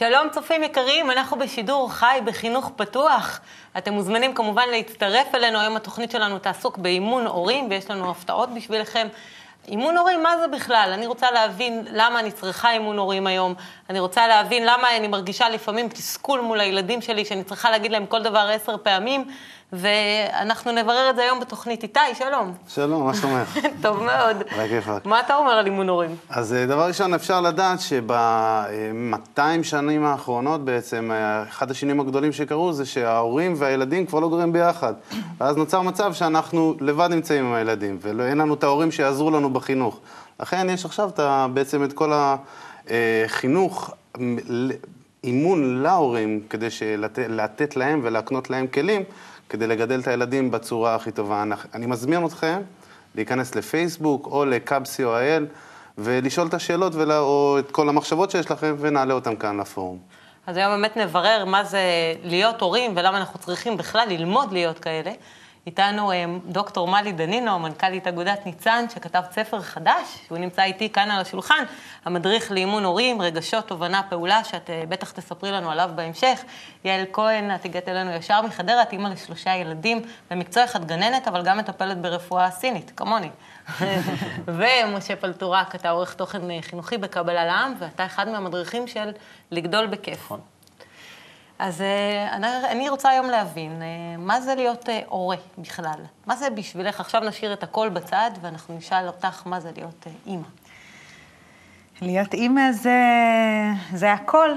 שלום צופים יקרים, אנחנו בשידור חי בחינוך פתוח. אתם מוזמנים כמובן להצטרף אלינו, היום התוכנית שלנו תעסוק באימון הורים ויש לנו הפתעות בשבילכם. אימון הורים, מה זה בכלל? אני רוצה להבין למה אני צריכה אימון הורים היום. אני רוצה להבין למה אני מרגישה לפעמים תסכול מול הילדים שלי, שאני צריכה להגיד להם כל דבר עשר פעמים. ואנחנו נברר את זה היום בתוכנית. איתי, שלום. שלום, מה שלומך? טוב מאוד. מה אתה אומר על אימון הורים? אז אה, דבר ראשון, אפשר לדעת שב-200 שנים האחרונות בעצם, אה, אחד השינויים הגדולים שקרו זה שההורים והילדים כבר לא גרים ביחד. ואז נוצר מצב שאנחנו לבד נמצאים עם הילדים, ואין לנו את ההורים שיעזרו לנו בחינוך. לכן יש עכשיו בעצם את כל החינוך, אה, אימון להורים, כדי לתת להם ולהקנות להם כלים. כדי לגדל את הילדים בצורה הכי טובה. אני מזמין אתכם להיכנס לפייסבוק או אייל ולשאול את השאלות ולה, או את כל המחשבות שיש לכם ונעלה אותן כאן לפורום. אז היום באמת נברר מה זה להיות הורים ולמה אנחנו צריכים בכלל ללמוד להיות כאלה. איתנו אה, דוקטור מלי דנינו, מנכ"לית אגודת ניצן, שכתב ספר חדש, שהוא נמצא איתי כאן על השולחן, המדריך לאימון הורים, רגשות, תובנה, פעולה, שאת אה, בטח תספרי לנו עליו בהמשך. יעל כהן, את הגעת אלינו ישר מחדרה, את אימא לשלושה ילדים, במקצוע אחד גננת, אבל גם מטפלת ברפואה סינית, כמוני. ומשה פלטורק, אתה עורך תוכן אה, חינוכי בקבלה לעם, ואתה אחד מהמדריכים של לגדול בכיף. נכון. אז אה, אני, רוצה היום להבין, אה, מה זה להיות אה, הורה בכלל? מה זה בשבילך? עכשיו נשאיר את הכל בצד ואנחנו נשאל אותך מה זה להיות אימא. להיות אימא זה, זה הכל.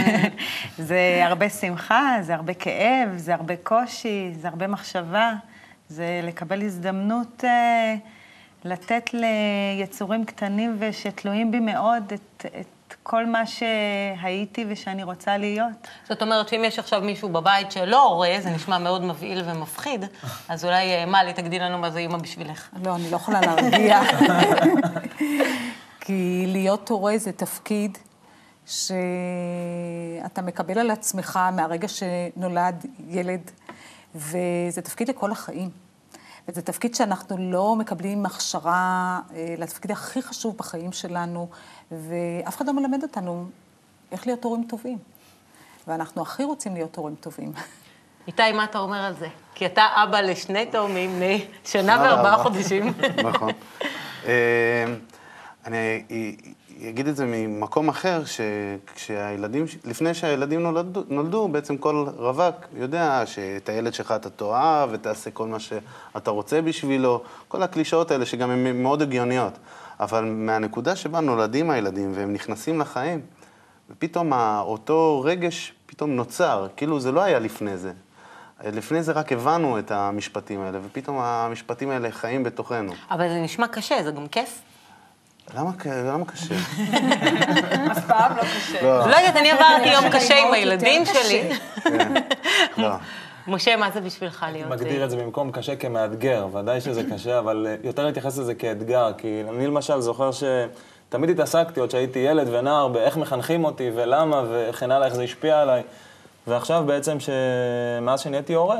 זה הרבה שמחה, זה הרבה כאב, זה הרבה קושי, זה הרבה מחשבה. זה לקבל הזדמנות לתת ליצורים קטנים ושתלויים בי מאוד את, את כל מה שהייתי ושאני רוצה להיות. זאת אומרת שאם יש עכשיו מישהו בבית שלא הורה, זה נשמע מאוד מבהיל ומפחיד, אז אולי אה, מלי, תגדי לנו מה זה אימא בשבילך. לא, אני לא יכולה להרגיע. כי להיות הורה זה תפקיד שאתה מקבל על עצמך מהרגע שנולד ילד, וזה תפקיד לכל החיים. וזה תפקיד שאנחנו לא מקבלים הכשרה אה, לתפקיד הכי חשוב בחיים שלנו, ואף אחד לא מלמד אותנו איך להיות הורים טובים. ואנחנו הכי רוצים להיות הורים טובים. איתי, מה אתה אומר על זה? כי אתה אבא לשני תאומים בני שנה וארבעה חודשים. נכון. אה, אני אגיד את זה ממקום אחר, שכשהילדים, לפני שהילדים נולדו, נולדו, בעצם כל רווק יודע שאת הילד שלך אתה תאהב ותעשה כל מה שאתה רוצה בשבילו, כל הקלישאות האלה שגם הן מאוד הגיוניות. אבל מהנקודה שבה נולדים הילדים והם נכנסים לחיים, ופתאום אותו רגש פתאום נוצר, כאילו זה לא היה לפני זה. לפני זה רק הבנו את המשפטים האלה, ופתאום המשפטים האלה חיים בתוכנו. אבל זה נשמע קשה, זה גם כיף. למה, למה קשה? אף פעם לא קשה. לא, לא יודעת, אני עברתי יום קשה עם הילדים שלי. כן. לא. משה, מה זה בשבילך להיות... מגדיר את זה במקום קשה כמאתגר, ודאי שזה קשה, אבל אה, יותר להתייחס לזה כאתגר, כי אני למשל זוכר שתמיד התעסקתי, עוד שהייתי ילד ונער, באיך מחנכים אותי ולמה וכן הלאה, איך זה השפיע עליי. ועכשיו בעצם, מאז שנהייתי הורה,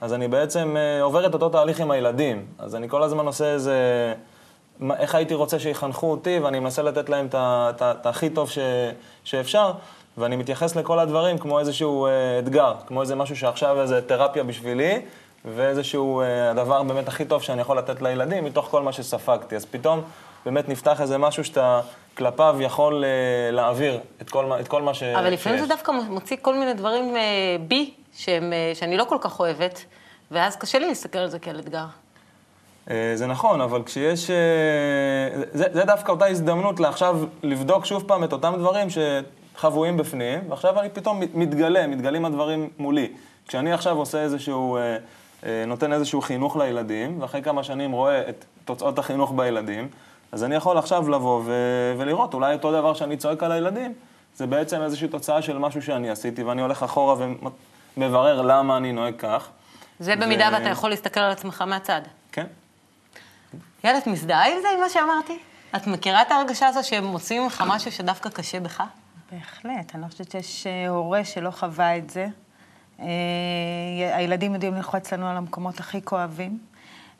אז אני בעצם אה, עובר את אותו תהליך עם הילדים. אז אני כל הזמן עושה איזה... איך הייתי רוצה שיחנכו אותי, ואני מנסה לתת להם את הכי טוב ש, שאפשר, ואני מתייחס לכל הדברים כמו איזשהו אה, אתגר, כמו איזה משהו שעכשיו איזה תרפיה בשבילי, ואיזשהו אה, הדבר באמת הכי טוב שאני יכול לתת לילדים מתוך כל מה שספגתי. אז פתאום באמת נפתח איזה משהו שאתה כלפיו יכול אה, להעביר את כל, את כל מה ש... אבל לפעמים זה דווקא מוציא כל מיני דברים אה, בי, שהם, אה, שאני לא כל כך אוהבת, ואז קשה לי להסתכל על זה כעל אתגר. אה, זה נכון, אבל כשיש... אה, זה, זה דווקא אותה הזדמנות לעכשיו לבדוק שוב פעם את אותם דברים שחבויים בפנים, ועכשיו אני פתאום מתגלה, מתגלים הדברים מולי. כשאני עכשיו עושה איזשהו, אה, נותן איזשהו חינוך לילדים, ואחרי כמה שנים רואה את תוצאות החינוך בילדים, אז אני יכול עכשיו לבוא ו- ולראות, אולי אותו דבר שאני צועק על הילדים, זה בעצם איזושהי תוצאה של משהו שאני עשיתי, ואני הולך אחורה ומברר למה אני נוהג כך. זה במידה ו... ואתה יכול להסתכל על עצמך מהצד. כן. יאללה, את מזדהה עם זה, עם מה שאמרתי? את מכירה את ההרגשה הזו שהם מוצאים ממך משהו שדווקא קשה בך? בהחלט, אני לא חושבת שיש אה, הורה שלא חווה את זה. אה, הילדים יודעים ללחוץ לנו על המקומות הכי כואבים,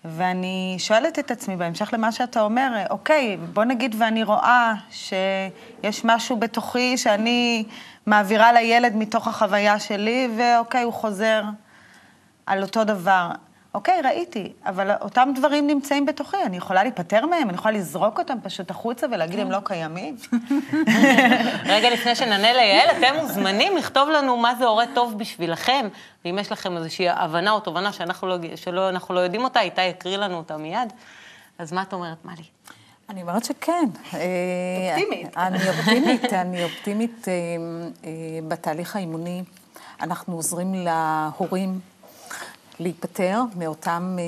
ואני שואלת את עצמי, בהמשך למה שאתה אומר, אוקיי, בוא נגיד ואני רואה שיש משהו בתוכי שאני מעבירה לילד מתוך החוויה שלי, ואוקיי, הוא חוזר על אותו דבר. אוקיי, ראיתי, אבל אותם דברים נמצאים בתוכי, אני יכולה להיפטר מהם, אני יכולה לזרוק אותם פשוט החוצה ולהגיד, הם לא קיימים? רגע לפני שנענה ליעל, אתם מוזמנים לכתוב לנו מה זה הורה טוב בשבילכם, ואם יש לכם איזושהי הבנה או תובנה שאנחנו לא, שלא, לא יודעים אותה, איתי יקריא לנו אותה מיד. אז מה את אומרת, מלי? אני אומרת שכן. אופטימית. אני אופטימית, אני אופטימית אה, אה, בתהליך האימוני. אנחנו עוזרים להורים להיפטר מאותם, אה,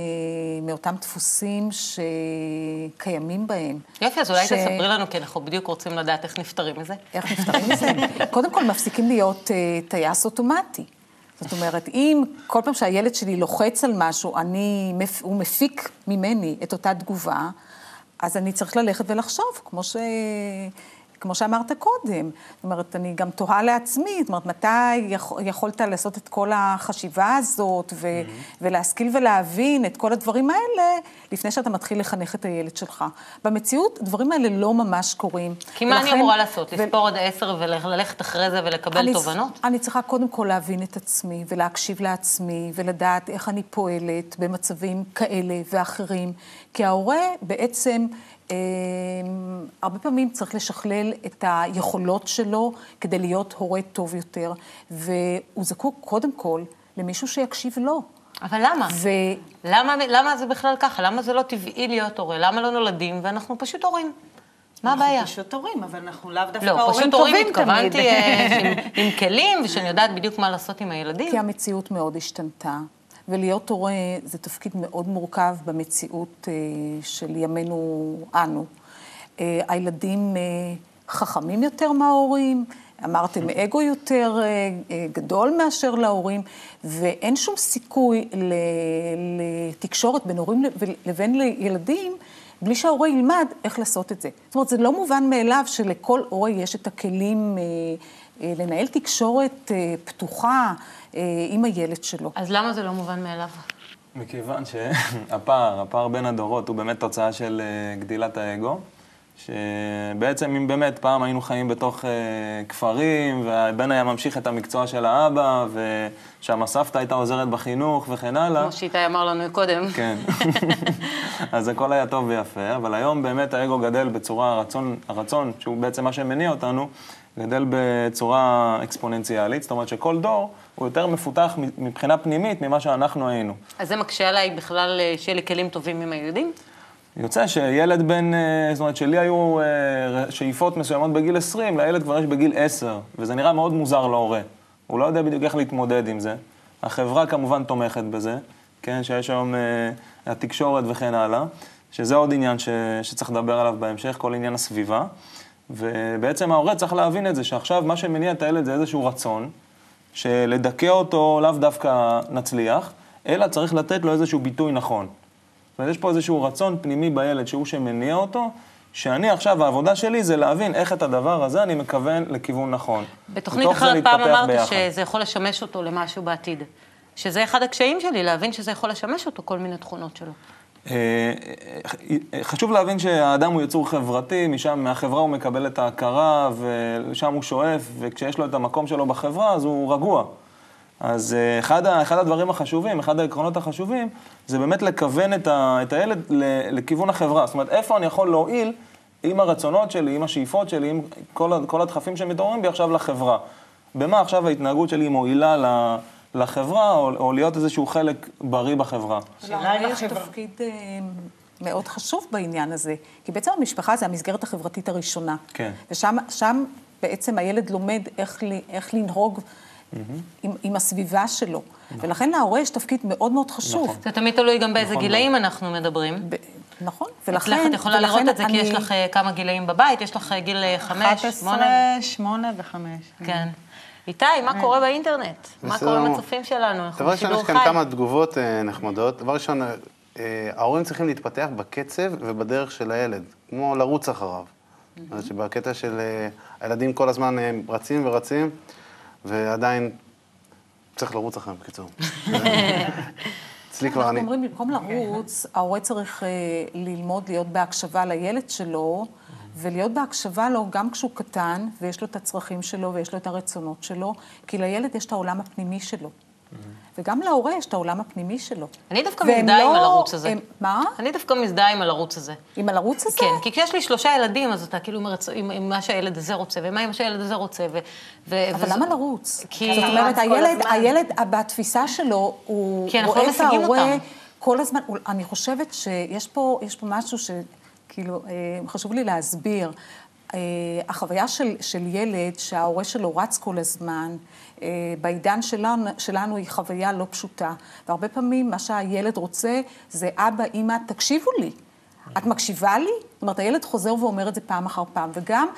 מאותם דפוסים שקיימים בהם. יופי, אז אולי ש... תספרי לנו, כי אנחנו בדיוק רוצים לדעת איך נפטרים מזה. איך נפטרים מזה? קודם כל, מפסיקים להיות uh, טייס אוטומטי. זאת אומרת, אם כל פעם שהילד שלי לוחץ על משהו, אני, הוא מפיק ממני את אותה תגובה, אז אני צריך ללכת ולחשוב, כמו ש... כמו שאמרת קודם. זאת אומרת, אני גם תוהה לעצמי, זאת אומרת, מתי יכול, יכולת לעשות את כל החשיבה הזאת, ו, mm-hmm. ולהשכיל ולהבין את כל הדברים האלה, לפני שאתה מתחיל לחנך את הילד שלך. במציאות, הדברים האלה לא ממש קורים. כי מה אני אמורה לעשות? ו... לספור עד עשר וללכת אחרי זה ולקבל אני, תובנות? אני צריכה קודם כל להבין את עצמי, ולהקשיב לעצמי, ולדעת איך אני פועלת במצבים כאלה ואחרים. כי ההורה בעצם... אמ, הרבה פעמים צריך לשכלל את היכולות שלו כדי להיות הורה טוב יותר, והוא זקוק קודם כל למישהו שיקשיב לו. אבל למה? ו... למה, למה זה בכלל ככה? למה זה לא טבעי להיות הורה? למה לא נולדים ואנחנו פשוט הורים? מה הבעיה? אנחנו פשוט הורים, אבל אנחנו לאו דווקא לא, הורים טובים תמיד. לא, פשוט הורים התכוונתי אה, עם כלים, ושאני יודעת בדיוק מה לעשות עם הילדים. כי המציאות מאוד השתנתה. ולהיות הורה זה תפקיד מאוד מורכב במציאות אה, של ימינו אנו. אה, הילדים אה, חכמים יותר מההורים, אמרתם אגו יותר גדול מאשר להורים, ואין שום סיכוי לתקשורת בין הורים לבין ילדים בלי שההורה ילמד איך לעשות את זה. זאת אומרת, זה לא מובן מאליו שלכל הורה יש את הכלים לנהל תקשורת פתוחה. אה, עם הילד שלו. אז למה זה לא מובן מאליו? מכיוון שהפער, הפער בין הדורות הוא באמת תוצאה של אה, גדילת האגו. שבעצם אם באמת פעם היינו חיים בתוך uh, כפרים, והבן היה ממשיך את המקצוע של האבא, ושם הסבתא הייתה עוזרת בחינוך וכן הלאה. כמו שאיתי אמר לנו קודם. כן. אז הכל היה טוב ויפה, אבל היום באמת האגו גדל בצורה, הרצון, הרצון, שהוא בעצם מה שמניע אותנו, גדל בצורה אקספוננציאלית, זאת אומרת שכל דור הוא יותר מפותח מבחינה פנימית ממה שאנחנו היינו. אז זה מקשה עליי בכלל אה, שיהיה לי כלים טובים עם הילדים? יוצא שילד בן, אה, זאת אומרת, שלי היו אה, שאיפות מסוימות בגיל 20, לילד כבר יש בגיל 10, וזה נראה מאוד מוזר להורה. הוא לא יודע בדיוק איך להתמודד עם זה. החברה כמובן תומכת בזה, כן, שיש היום התקשורת וכן הלאה, שזה עוד עניין ש, שצריך לדבר עליו בהמשך, כל עניין הסביבה. ובעצם ההורה צריך להבין את זה, שעכשיו מה שמניע את הילד זה איזשהו רצון, שלדכא אותו לאו דווקא נצליח, אלא צריך לתת לו איזשהו ביטוי נכון. זאת אומרת, יש פה איזשהו רצון פנימי בילד שהוא שמניע אותו, שאני עכשיו, העבודה שלי זה להבין איך את הדבר הזה אני מכוון לכיוון נכון. בתוכנית אחרת פעם אמרת ביחד. שזה יכול לשמש אותו למשהו בעתיד. שזה אחד הקשיים שלי, להבין שזה יכול לשמש אותו, כל מיני תכונות שלו. אה, אה, חשוב להבין שהאדם הוא יצור חברתי, משם, מהחברה הוא מקבל את ההכרה ושם הוא שואף, וכשיש לו את המקום שלו בחברה, אז הוא רגוע. אז אה, אחד, אחד הדברים החשובים, אחד העקרונות החשובים, זה באמת לכוון את, ה, את הילד לכיוון החברה. זאת אומרת, איפה אני יכול להועיל עם הרצונות שלי, עם השאיפות שלי, עם כל, כל הדחפים שמתעוררים בי עכשיו לחברה. במה עכשיו ההתנהגות שלי מועילה ל... לחברה, או, או להיות איזשהו חלק בריא בחברה. להורים יש תפקיד אה, מאוד חשוב בעניין הזה, כי בעצם המשפחה זה המסגרת החברתית הראשונה. כן. ושם בעצם הילד לומד איך, איך לנהוג mm-hmm. עם, עם הסביבה שלו. נכון. ולכן להורה יש תפקיד מאוד מאוד חשוב. נכון. זה תמיד תלוי גם באיזה נכון גילאים מאוד. אנחנו מדברים. ב... נכון, ולכן... אצלך את יכולה לראות את זה, אני... כי יש לך אה, כמה גילאים בבית, יש לך גיל אה, חמש, שמונה. 11, שמונה וחמש. כן. איתי, מה קורה באינטרנט? מה קורה עם הצופים שלנו? דבר ראשון, יש כאן כמה תגובות אה, נחמדות. דבר ראשון, אה, ההורים צריכים להתפתח בקצב ובדרך של הילד, כמו לרוץ אחריו. זאת שבקטע של אה, הילדים כל הזמן רצים ורצים, ועדיין צריך לרוץ אחריהם, בקיצור. אצלי כבר אנחנו אני... אומרים, במקום לרוץ, ההורה צריך אה, ללמוד להיות בהקשבה לילד שלו, ולהיות בהקשבה לו גם כשהוא קטן, ויש לו את הצרכים שלו ויש לו את הרצונות שלו, כי לילד יש את העולם הפנימי שלו. וגם להורה יש את העולם הפנימי שלו. אני דווקא מזדהה עם לא- הלרוץ הזה. הם- מה? אני דווקא מזדהה עם הלרוץ הזה. עם הלרוץ הזה? כן, כי כשיש לי שלושה ילדים, אז אתה כאילו אומר, עם, עם מה שהילד הזה רוצה, ומה מה שהילד הזה רוצה, ו... ו אבל וזה- למה לרוץ? כי- זאת אומרת, הילד. הילד, בתפיסה שלו, הוא כי אנחנו רואה לא את משיגים ההורה אותם. כל הזמן. אני חושבת שיש פה, משהו שכאילו, אה, חשוב לי להסביר. אה, החוויה של, של ילד שההורה שלו רץ כל הזמן, אה, בעידן שלנו, שלנו היא חוויה לא פשוטה. והרבה פעמים מה שהילד רוצה זה, אבא, אמא, תקשיבו לי. את מקשיבה לי? זאת אומרת, הילד חוזר ואומר את זה פעם אחר פעם, וגם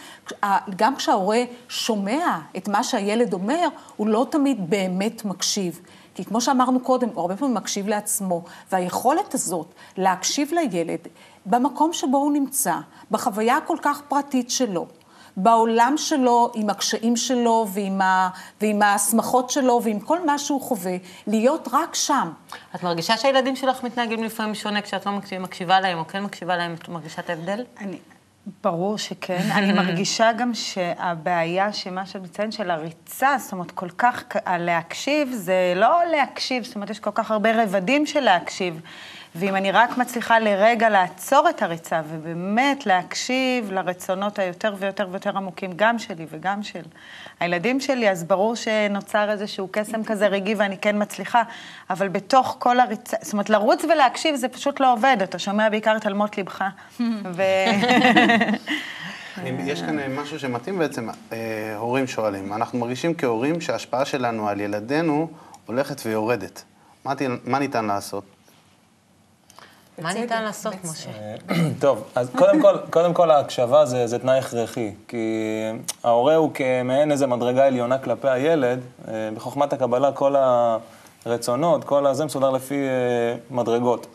גם כשההורה שומע את מה שהילד אומר, הוא לא תמיד באמת מקשיב. כי כמו שאמרנו קודם, הוא הרבה פעמים מקשיב לעצמו, והיכולת הזאת להקשיב לילד במקום שבו הוא נמצא, בחוויה הכל כך פרטית שלו, בעולם שלו, עם הקשיים שלו ועם, ה, ועם השמחות שלו ועם כל מה שהוא חווה, להיות רק שם. את מרגישה שהילדים שלך מתנהגים לפעמים שונה כשאת לא מקשיבה, מקשיבה להם, או כן מקשיבה להם, את מרגישה את ההבדל? אני, ברור שכן. אני מרגישה גם שהבעיה שמה שאת מציינת של הריצה, זאת אומרת, כל כך, הלהקשיב זה לא להקשיב, זאת אומרת, יש כל כך הרבה רבדים של להקשיב. ואם אני רק מצליחה לרגע לעצור את הריצה ובאמת להקשיב לרצונות היותר ויותר ויותר עמוקים, גם שלי וגם של הילדים שלי, אז ברור שנוצר איזשהו קסם כזה רגעי ואני כן מצליחה, אבל בתוך כל הריצה, זאת אומרת, לרוץ ולהקשיב זה פשוט לא עובד, אתה שומע בעיקר את אלמות ליבך. ו... יש כאן משהו שמתאים בעצם, אה, הורים שואלים. אנחנו מרגישים כהורים שההשפעה שלנו על ילדינו הולכת ויורדת. מה מה ניתן לעשות? מה ניתן לעשות. משה? טוב, אז קודם כל, קודם כל ההקשבה זה, זה תנאי הכרחי, כי ההורה הוא כמעין איזה מדרגה עליונה כלפי הילד, אה, בחוכמת הקבלה כל הרצונות, כל הזה מסודר לפי אה, מדרגות.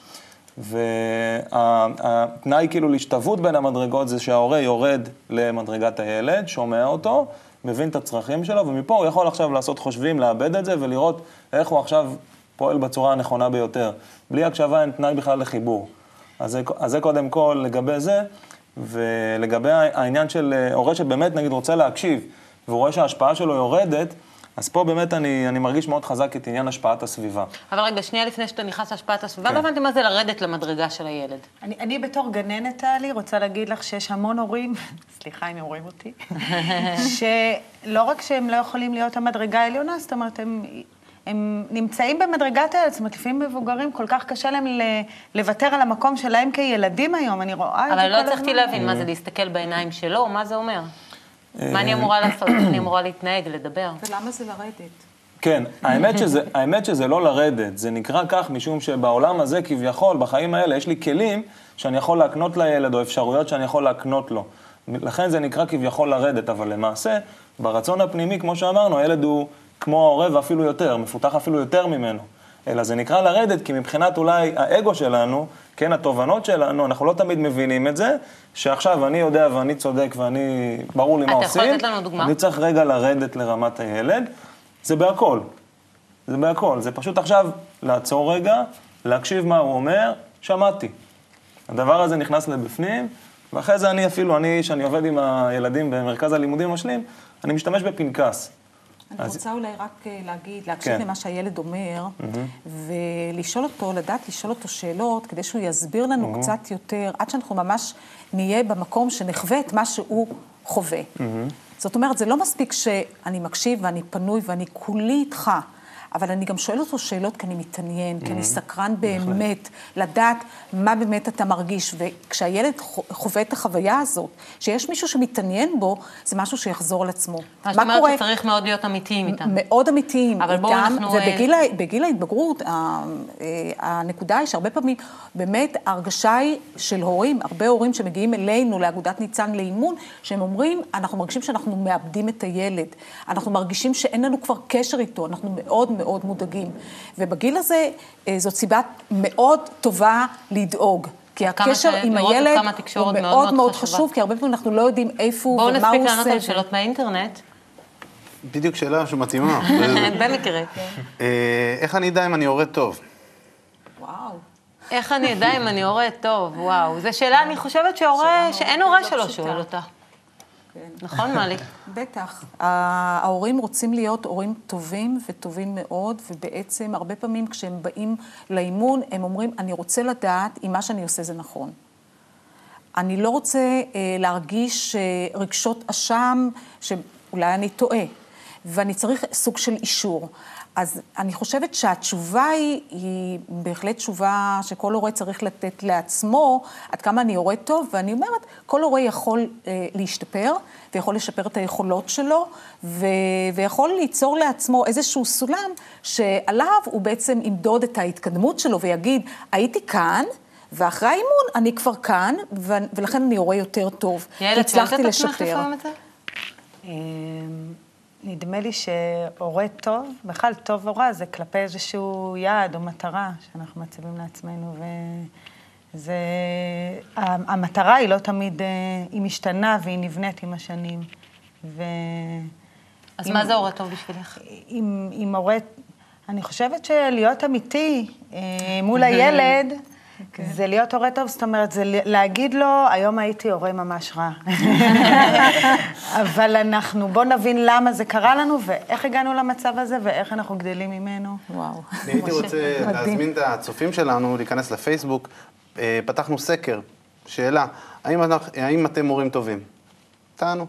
והתנאי כאילו להשתוות בין המדרגות זה שההורה יורד למדרגת הילד, שומע אותו, מבין את הצרכים שלו, ומפה הוא יכול עכשיו לעשות חושבים, לאבד את זה ולראות איך הוא עכשיו פועל בצורה הנכונה ביותר. בלי הקשבה אין תנאי בכלל לחיבור. אז זה, אז זה קודם כל לגבי זה, ולגבי העניין של אה, הורה שבאמת נגיד רוצה להקשיב, והוא רואה שההשפעה שלו יורדת, אז פה באמת אני, אני מרגיש מאוד חזק את עניין השפעת הסביבה. אבל רגע, שנייה לפני שאתה נכנס להשפעת הסביבה, כן. לא הבנתי מה זה לרדת למדרגה של הילד. אני, אני בתור גננת, טלי, רוצה להגיד לך שיש המון הורים, סליחה אם הם רואים אותי, שלא רק שהם לא יכולים להיות המדרגה העליונה, זאת אומרת, הם, הם נמצאים במדרגת הילד, זאת אומרת, לפעמים מבוגרים, כל כך קשה להם ל- לוותר על המקום שלהם כילדים היום, אני רואה את זה כל אבל הזמן. לא הצלחתי להבין מה זה להסתכל בעיניים שלו, מה זה אומר. מה אני אמורה לעשות, איך אני אמורה להתנהג, לדבר. ולמה זה לרדת? כן, האמת שזה, האמת שזה לא לרדת, זה נקרא כך משום שבעולם הזה כביכול, בחיים האלה, יש לי כלים שאני יכול להקנות לילד, או אפשרויות שאני יכול להקנות לו. לכן זה נקרא כביכול לרדת, אבל למעשה, ברצון הפנימי, כמו שאמרנו, הילד הוא כמו ההורה ואפילו יותר, מפותח אפילו יותר ממנו. אלא זה נקרא לרדת, כי מבחינת אולי האגו שלנו, כן, התובנות שלנו, אנחנו לא תמיד מבינים את זה, שעכשיו אני יודע ואני צודק ואני, ברור לי מה אתה עושים. יכול לתת לנו דוגמה? אני צריך רגע לרדת לרמת הילד. זה בהכל. זה בהכל. זה פשוט עכשיו לעצור רגע, להקשיב מה הוא אומר, שמעתי. הדבר הזה נכנס לבפנים, ואחרי זה אני אפילו, אני, שאני עובד עם הילדים במרכז הלימודים המשלים, אני משתמש בפנקס. אני אז- רוצה אולי רק אה, להגיד, להקשיב כן. למה שהילד אומר, ולשאול אותו, לדעת לשאול אותו שאלות, כדי שהוא יסביר לנו קצת יותר, עד שאנחנו ממש נהיה במקום שנחווה את מה שהוא חווה. זאת אומרת, זה לא מספיק שאני מקשיב ואני פנוי ואני כולי איתך. אבל אני גם שואלת אותו שאלות כי אני מתעניין, כי אני סקרן באמת, לדעת מה באמת אתה מרגיש. וכשהילד חו- חווה את החוויה הזאת, שיש מישהו שמתעניין בו, זה משהו שיחזור על עצמו. מה שאת אומרת שצריך מאוד להיות אמיתיים איתם. מאוד אמיתיים אבל בואו איתם, אנחנו, ובגיל ה- בגיל ההתבגרות, אה, הנקודה היא שהרבה פעמים, באמת, ההרגשה היא של הורים, הרבה הורים שמגיעים אלינו, לאגודת ניצן לאימון, שהם אומרים, אנחנו מרגישים שאנחנו מאבדים את הילד, אנחנו מרגישים שאין לנו כבר קשר איתו, אנחנו מאוד מאוד מודאגים. ובגיל הזה, אה, זאת סיבה מאוד טובה לדאוג. כי הקשר ש- עם הילד הוא מאוד מאוד מאוד מאוד חשובה. חשוב, כי הרבה פעמים אנחנו לא יודעים איפה הוא בואו ומה הוא נספיק עושה. לענות על שאלות מהאינטרנט, בדיוק שאלה שמתאימה. במקרה. אה, איך אני אדע אם אני הורה טוב? איך אני אדע אם אני הורה טוב? וואו, זו שאלה, אני חושבת שהורה, שאין הורה שלא שואל אותה. נכון, מלי? בטח. ההורים רוצים להיות הורים טובים וטובים מאוד, ובעצם הרבה פעמים כשהם באים לאימון, הם אומרים, אני רוצה לדעת אם מה שאני עושה זה נכון. אני לא רוצה אה, להרגיש אה, רגשות אשם, שאולי אני טועה, ואני צריך סוג של אישור. אז אני חושבת שהתשובה היא, היא בהחלט תשובה שכל הורה צריך לתת לעצמו, עד כמה אני הורה טוב, ואני אומרת, כל הורה יכול אה, להשתפר, ויכול לשפר את היכולות שלו, ו, ויכול ליצור לעצמו איזשהו סולם שעליו הוא בעצם ימדוד את ההתקדמות שלו ויגיד, הייתי כאן, ואחרי האימון אני כבר כאן, ו- ולכן אני הורה יותר טוב. יעל, את שואלת הצלחתי את עצמך לשפר. לפעמים את זה? נדמה לי שהורה טוב, בכלל טוב או רע, זה כלפי איזשהו יעד או מטרה שאנחנו מציבים לעצמנו, וזה... המטרה היא לא תמיד, אה, היא משתנה והיא נבנית עם השנים. ו... אז אם- מה זה הורה טוב בשבילך? עם, עם הורה, אני חושבת שלהיות אמיתי אה, מול הילד, זה להיות הורה טוב, זאת אומרת, זה להגיד לו, היום הייתי הורה ממש רע. אבל אנחנו, בוא נבין למה זה קרה לנו, ואיך הגענו למצב הזה, ואיך אנחנו גדלים ממנו. וואו. אני הייתי רוצה להזמין את הצופים שלנו להיכנס לפייסבוק. אה, פתחנו סקר, שאלה, האם, אנחנו, האם אתם הורים טובים? תענו.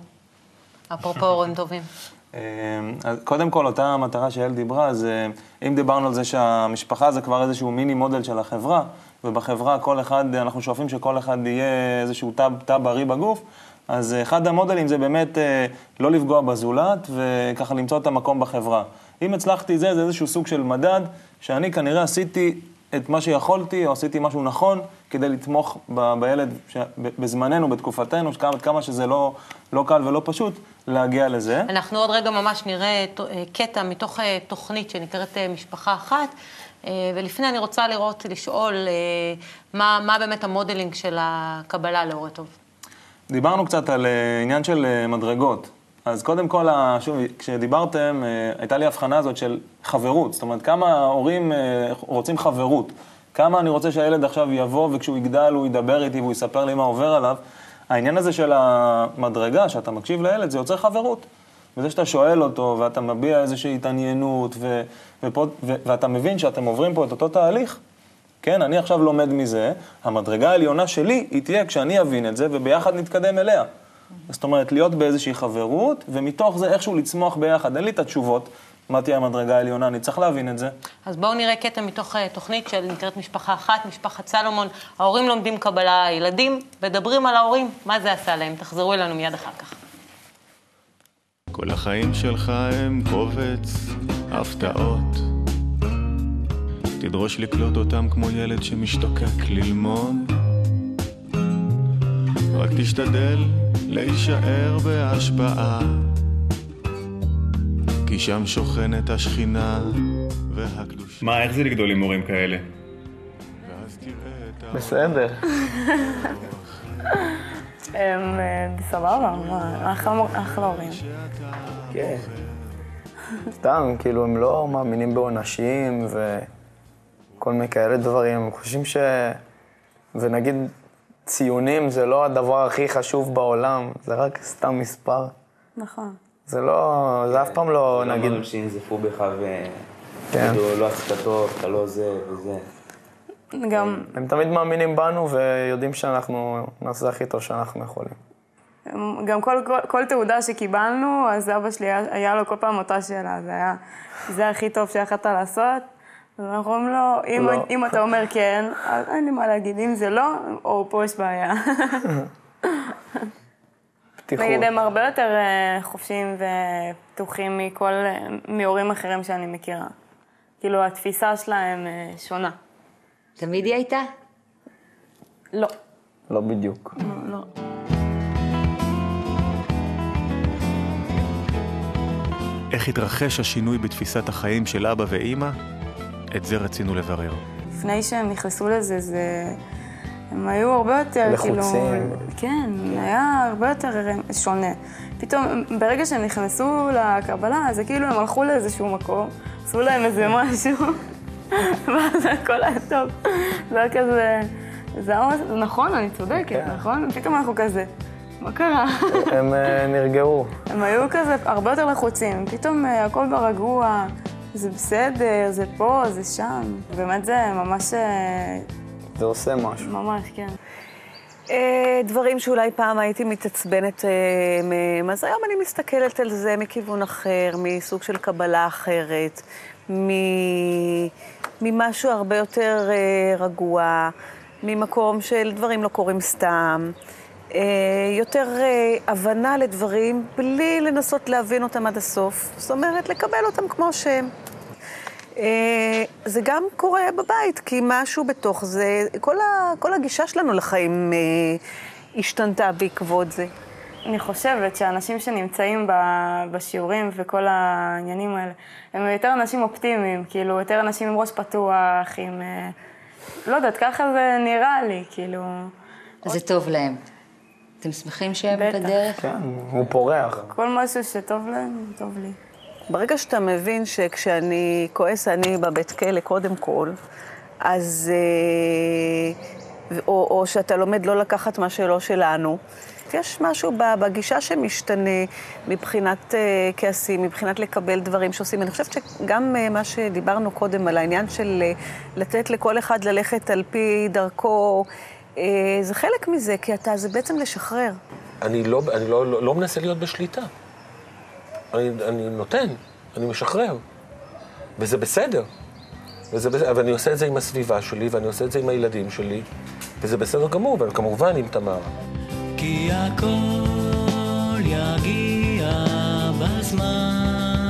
אפרופו הורים טובים. אה, אז קודם כל, אותה מטרה שיעל דיברה, אז אה, אם דיברנו על זה שהמשפחה זה כבר איזשהו מיני מודל של החברה, ובחברה כל אחד, אנחנו שואפים שכל אחד יהיה איזשהו תא, תא בריא בגוף, אז אה, אחד המודלים זה באמת אה, לא לפגוע בזולת, וככה למצוא את המקום בחברה. אם הצלחתי זה, זה איזשהו סוג של מדד, שאני כנראה עשיתי את מה שיכולתי, או עשיתי משהו נכון, כדי לתמוך ב- בילד ש... ב- בזמננו, בתקופתנו, שכמה, כמה שזה לא, לא קל ולא פשוט להגיע לזה. אנחנו עוד רגע ממש נראה אה, קטע מתוך אה, תוכנית שנקראת אה, משפחה אחת, ולפני אני רוצה לראות, לשאול מה, מה באמת המודלינג של הקבלה להורה טוב. דיברנו קצת על עניין של מדרגות. אז קודם כל, שוב, כשדיברתם, אה, הייתה לי הבחנה הזאת של חברות. זאת אומרת, כמה ההורים אה, רוצים חברות. כמה אני רוצה שהילד עכשיו יבוא וכשהוא יגדל הוא ידבר איתי והוא יספר לי מה עובר עליו. העניין הזה של המדרגה, שאתה מקשיב לילד, זה יוצר חברות. וזה שאתה שואל אותו ואתה מביע איזושהי התעניינות ו- ופה, ו- ואתה מבין שאתם עוברים פה את אותו תהליך, כן, אני עכשיו לומד מזה, המדרגה העליונה שלי היא תהיה כשאני אבין את זה וביחד נתקדם אליה. זאת אומרת, להיות באיזושהי חברות, ומתוך זה איכשהו לצמוח ביחד. אין לי את התשובות, מה תהיה המדרגה העליונה, אני צריך להבין את זה. אז בואו נראה קטע מתוך אה, תוכנית שנקראת משפחה אחת, משפחת סלומון. ההורים לומדים קבלה, הילדים מדברים על ההורים, מה זה עשה להם. תחזרו אלינו מיד אחר כך. כל החיים שלך הם קובץ הפתעות. תדרוש לקלוט אותם כמו ילד שמשתוקק ללמוד. רק תשתדל להישאר בהשפעה. כי שם שוכנת השכינה והקדושה. מה, איך זה לגדול עם הורים כאלה? בסדר. הם אה, סבבה, מה, אחלה אחלה הורים. כן. סתם, כאילו, הם לא מאמינים בעונשים וכל מיני כאלה דברים. הם חושבים ש... ונגיד, ציונים זה לא הדבר הכי חשוב בעולם, זה רק סתם מספר. נכון. זה לא... זה אף פעם לא, לא נגיד... אמרנו שינזפו בך כן. ויגידו, לא עשית טוב, אתה לא זה וזה. גם, הם תמיד מאמינים בנו ויודעים שאנחנו נעשה הכי טוב שאנחנו יכולים. גם כל, כל, כל תעודה שקיבלנו, אז אבא שלי היה, היה לו כל פעם אותה שאלה, זה היה, זה הכי טוב שיכולת לעשות. אז אנחנו אומרים לו, אם, לא. אם אתה אומר כן, אז אין לי מה להגיד, אם זה לא, או פה יש בעיה. פתיחות. נגיד, הם הרבה יותר אה, חופשיים ופתוחים מכל, אה, מהורים אחרים שאני מכירה. כאילו, התפיסה שלהם אה, שונה. תמיד היא הייתה? לא. לא בדיוק. לא. איך התרחש השינוי בתפיסת החיים של אבא ואימא? את זה רצינו לברר. לפני שהם נכנסו לזה, זה... הם היו הרבה יותר, כאילו... לחוצים. כן, היה הרבה יותר שונה. פתאום, ברגע שהם נכנסו לקבלה, זה כאילו הם הלכו לאיזשהו מקום, עשו להם איזה משהו, ואז הכל היה טוב. זה היה כזה, זה היה נכון, אני צודקת, נכון? פתאום אנחנו כזה, מה קרה? הם אה, נרגעו. הם היו כזה הרבה יותר לחוצים, פתאום אה, הכל ברגוע, זה בסדר, זה פה, זה שם. באמת זה ממש, אה, זה עושה משהו. ממש, כן. אה, דברים שאולי פעם הייתי מתעצבנת אה, מהם, אז היום אני מסתכלת על זה מכיוון אחר, מסוג של קבלה אחרת, מ- ממשהו הרבה יותר רגוע, ממקום של דברים לא קורים סתם, יותר אה, הבנה לדברים בלי לנסות להבין אותם עד הסוף. זאת אומרת, לקבל אותם כמו שהם. אה, זה גם קורה בבית, כי משהו בתוך זה, כל, ה, כל הגישה שלנו לחיים אה, השתנתה בעקבות זה. אני חושבת שאנשים שנמצאים בשיעורים וכל העניינים האלה, הם יותר אנשים אופטימיים, כאילו, יותר אנשים עם ראש פתוח, עם... אה, לא יודעת, ככה זה נראה לי, כאילו... אז זה טוב להם. אתם שמחים שהם בטח. בדרך? כן, הוא פורח. כל משהו שטוב להם, טוב לי. ברגע שאתה מבין שכשאני כועס אני בבית כלא קודם כל, אז... אה, או, או שאתה לומד לא לקחת מה שלא שלנו, יש משהו בגישה שמשתנה מבחינת אה, כעסים, מבחינת לקבל דברים שעושים. אני חושבת שגם אה, מה שדיברנו קודם על העניין של לתת לכל אחד ללכת על פי דרכו, זה חלק מזה, כי אתה, זה בעצם לשחרר. אני לא, אני לא, לא, לא מנסה להיות בשליטה. אני, אני נותן, אני משחרר. וזה בסדר. וזה בסדר. ואני עושה את זה עם הסביבה שלי, ואני עושה את זה עם הילדים שלי, וזה בסדר גמור, וכמובן עם תמרה. כי הכל יגיע בזמן,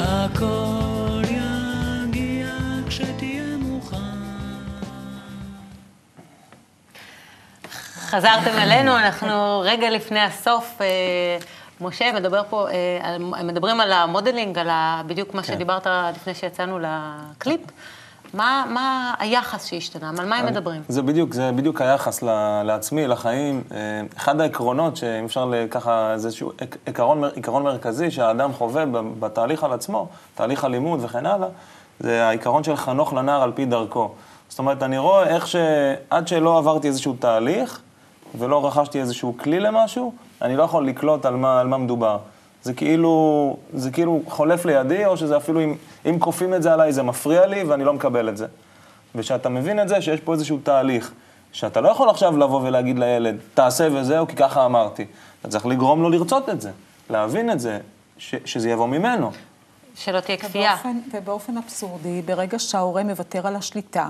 הכל חזרתם אלינו, אנחנו רגע לפני הסוף. אה, משה מדבר פה, אה, מדברים על המודלינג, על בדיוק מה כן. שדיברת לפני שיצאנו לקליפ. מה, מה היחס שהשתנה? על מה הם מדברים? זה בדיוק, זה בדיוק היחס ל- לעצמי, לחיים. אה, אחד העקרונות, שאם אפשר ככה, זה איזשהו עק- עיקרון, מר- עיקרון מרכזי שהאדם חווה בתהליך על עצמו, תהליך הלימוד וכן הלאה, זה העיקרון של חנוך לנער על פי דרכו. זאת אומרת, אני רואה איך שעד שלא עברתי איזשהו תהליך, ולא רכשתי איזשהו כלי למשהו, אני לא יכול לקלוט על מה, על מה מדובר. זה כאילו, זה כאילו חולף לידי, או שזה אפילו, אם, אם כופים את זה עליי, זה מפריע לי ואני לא מקבל את זה. ושאתה מבין את זה, שיש פה איזשהו תהליך, שאתה לא יכול עכשיו לבוא ולהגיד לילד, תעשה וזהו, כי ככה אמרתי. אתה צריך לגרום לו לרצות את זה, להבין את זה, ש, שזה יבוא ממנו. שלא תהיה כפייה. ובאופן, ובאופן אבסורדי, ברגע שההורה מוותר על השליטה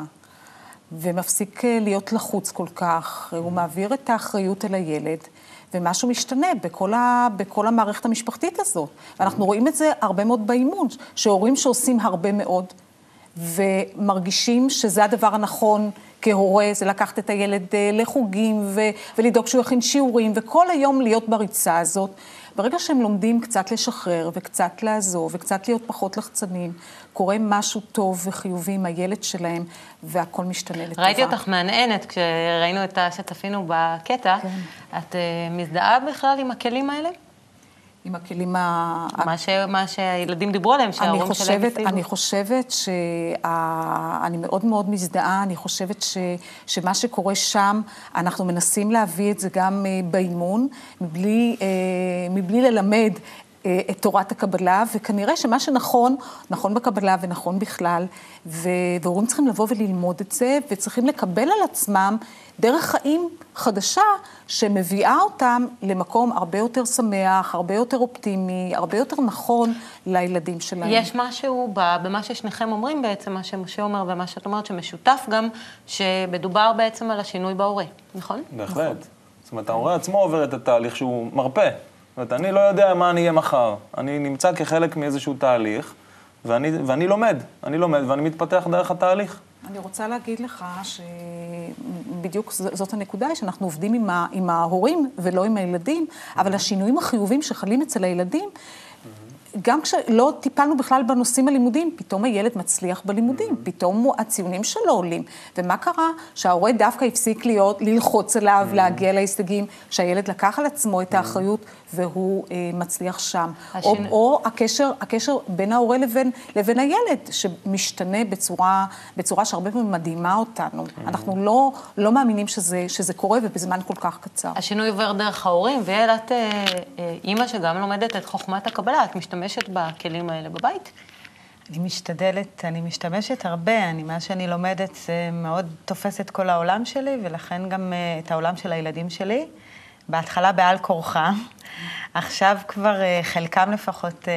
ומפסיק אה, להיות לחוץ כל כך, הוא מעביר את האחריות אל הילד, ומשהו משתנה בכל, ה, בכל המערכת המשפחתית הזאת. ואנחנו רואים את זה הרבה מאוד באימון, שהורים שעושים הרבה מאוד, ומרגישים שזה הדבר הנכון כהורה, זה לקחת את הילד אה, לחוגים ו- ולדאוג שהוא יכין שיעורים, וכל היום להיות בריצה הזאת. ברגע שהם לומדים קצת לשחרר וקצת לעזוב וקצת להיות פחות לחצנים, קורה משהו טוב וחיובי עם הילד שלהם, והכל משתנה לטובה. ראיתי אותך מהנהנת כשראינו את. שצפינו בקטע. כן. את אה, מזדהה בכלל עם הכלים האלה? עם הכלים ה... מה, ש... מה שהילדים דיברו עליהם, אני שההורים שלהם הפעילו. אני חושבת שאני מאוד מאוד מזדהה, אני חושבת ש, שמה שקורה שם, אנחנו מנסים להביא את זה גם אה, באימון, מבלי, אה, מבלי ללמד את תורת הקבלה, וכנראה שמה שנכון, נכון בקבלה ונכון בכלל, ו- והורים צריכים לבוא וללמוד את זה, וצריכים לקבל על עצמם דרך חיים חדשה, שמביאה אותם למקום הרבה יותר שמח, הרבה יותר אופטימי, הרבה יותר נכון לילדים שלהם. יש משהו במה ששניכם אומרים בעצם, מה שמשה אומר ומה שאת אומרת, שמשותף גם, שמדובר בעצם על השינוי בהורה, נכון? בהחלט. זאת אומרת, ההורה עצמו עובר את התהליך שהוא מרפא. זאת אומרת, אני לא יודע מה אני אהיה מחר. אני נמצא כחלק מאיזשהו תהליך, ואני, ואני לומד. אני לומד ואני מתפתח דרך התהליך. אני רוצה להגיד לך שבדיוק זאת הנקודה, שאנחנו עובדים עם, ה, עם ההורים ולא עם הילדים, אבל השינויים החיוביים שחלים אצל הילדים, גם כשלא טיפלנו בכלל בנושאים הלימודיים, פתאום הילד מצליח בלימודים, פתאום הוא- הציונים שלו עולים. ומה קרה? שההורה דווקא הפסיק להיות, ללחוץ עליו, להגיע להישגים, שהילד לקח על עצמו את האחריות והוא אה, מצליח שם. או, השינוי- או הקשר, הקשר בין ההורה לבין, לבין הילד, שמשתנה בצורה, בצורה שהרבה פעמים מדהימה אותנו. אנחנו לא, לא מאמינים שזה, שזה קורה ובזמן כל כך קצר. השינוי עובר דרך ההורים, ויעל, את אה, אה, אימא שגם לומדת את חוכמת הקבלה, את משתמשת בכלים האלה בבית? אני משתדלת, אני משתמשת הרבה, אני, מה שאני לומדת זה מאוד תופס את כל העולם שלי, ולכן גם uh, את העולם של הילדים שלי. בהתחלה בעל כורחם, עכשיו כבר uh, חלקם לפחות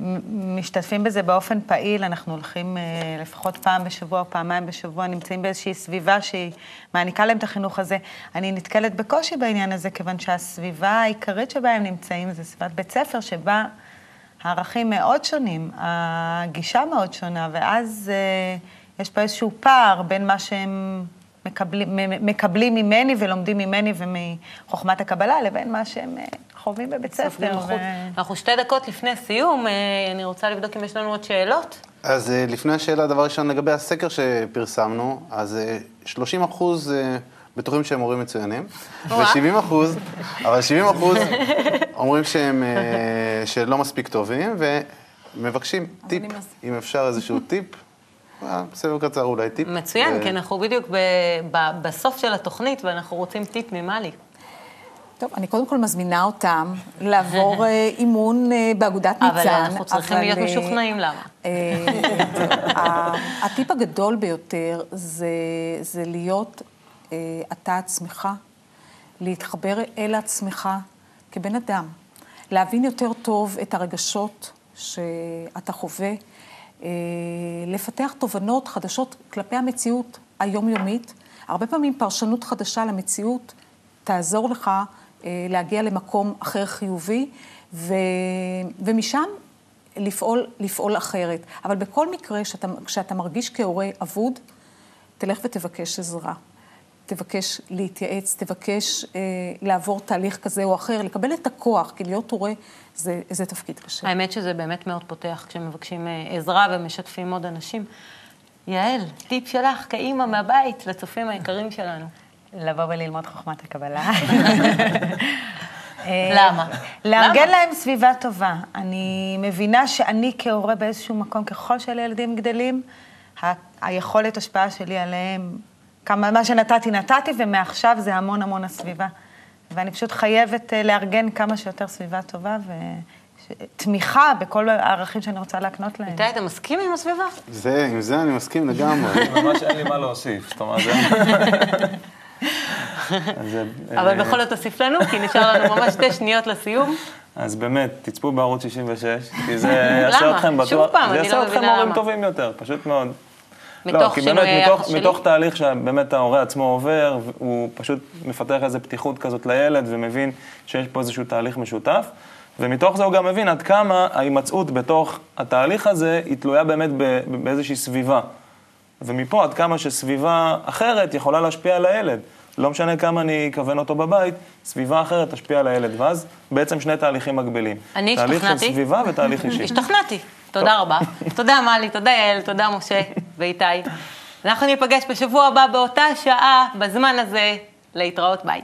מ- משתתפים בזה באופן פעיל, אנחנו הולכים uh, לפחות פעם בשבוע פעמיים בשבוע, נמצאים באיזושהי סביבה שהיא מעניקה להם את החינוך הזה. אני נתקלת בקושי בעניין הזה, כיוון שהסביבה העיקרית שבה הם נמצאים זה סביבת בית ספר, שבה... הערכים מאוד שונים, הגישה מאוד שונה, ואז אה, יש פה איזשהו פער בין מה שהם מקבלים, ממני ולומדים ממני ומחוכמת הקבלה, לבין מה שהם אה, חווים בבית ספר. אנחנו שתי דקות לפני סיום, אה, אני רוצה לבדוק אם יש לנו עוד שאלות. אז אה, לפני השאלה, דבר ראשון, לגבי הסקר שפרסמנו, אז אה, 30 אחוז בטוחים שהם מורים מצוינים, ו-70 אחוז, אבל 70 אחוז אומרים שהם, שלא מספיק טובים, ומבקשים טיפ, אם אפשר איזשהו טיפ, אה, בסבב קצר אולי טיפ. מצוין, ו- כי אנחנו בדיוק בסוף של התוכנית, ואנחנו רוצים טיפ ממלי. טוב, אני קודם כל מזמינה אותם לעבור אה, אימון אה, באגודת ניצן. אבל אנחנו צריכים אבל, להיות אה, משוכנעים למה. אה, הטיפ הגדול ביותר זה, זה להיות אה, אתה עצמך, להתחבר אל עצמך כבן אדם, להבין יותר טוב את הרגשות שאתה חווה, אה, לפתח תובנות חדשות כלפי המציאות היומיומית. הרבה פעמים פרשנות חדשה למציאות תעזור לך אה, להגיע למקום אחר חיובי, ו, ומשם לפעול, לפעול אחרת. אבל בכל מקרה, שאתה, כשאתה מרגיש כהורה אבוד, תלך ותבקש עזרה. תבקש להתייעץ, תבקש אה, לעבור תהליך כזה או אחר, לקבל את הכוח, כי להיות הורה זה, זה תפקיד קשה. האמת שזה באמת מאוד פותח כשמבקשים אה, עזרה ומשתפים עוד אנשים. יעל, טיפ שלך כאימא מהבית לצופים היקרים שלנו. לבוא וללמוד חוכמת הקבלה. למה? לארגן למה? להם סביבה טובה. אני מבינה שאני כהורה באיזשהו מקום, ככל שלילדים גדלים, ה- היכולת השפעה שלי עליהם, כמה, מה שנתתי, נתתי, ומעכשיו זה המון המון הסביבה. ואני פשוט חייבת אה, לארגן כמה שיותר סביבה טובה ותמיכה בכל הערכים שאני רוצה להקנות להם. איתי, אתה מסכים עם הסביבה? זה, עם זה אני מסכים לגמרי. ממש אין לי מה להוסיף, זאת אומרת, זה... אה, אבל בכל זאת תוסיף לנו, כי נשאר לנו ממש שתי שניות לסיום. אז באמת, תצפו בערוץ 66, כי זה יעשה למה? אתכם בטוח, שוב פעם, זה אני יעשה לא אתכם מבינה הורים למה. טובים יותר, פשוט מאוד. מתוך לא, כי שינוי באמת, היחס שלי? מתוך תהליך שבאמת ההורה עצמו עובר, הוא פשוט מפתח איזו פתיחות כזאת לילד ומבין שיש פה איזשהו תהליך משותף. ומתוך זה הוא גם מבין עד כמה ההימצאות בתוך התהליך הזה היא תלויה באמת באיזושהי סביבה. ומפה עד כמה שסביבה אחרת יכולה להשפיע על הילד. לא משנה כמה אני אכוון אותו בבית, סביבה אחרת תשפיע על הילד, ואז בעצם שני תהליכים מקבילים. אני תהליך השתכנעתי. של סביבה ותהליך אישי. השתכנעתי. תודה רבה. תודה מלי, תודה יעל, תודה משה ואיתי. אנחנו ניפגש בשבוע הבא באותה שעה, בזמן הזה, להתראות ביי.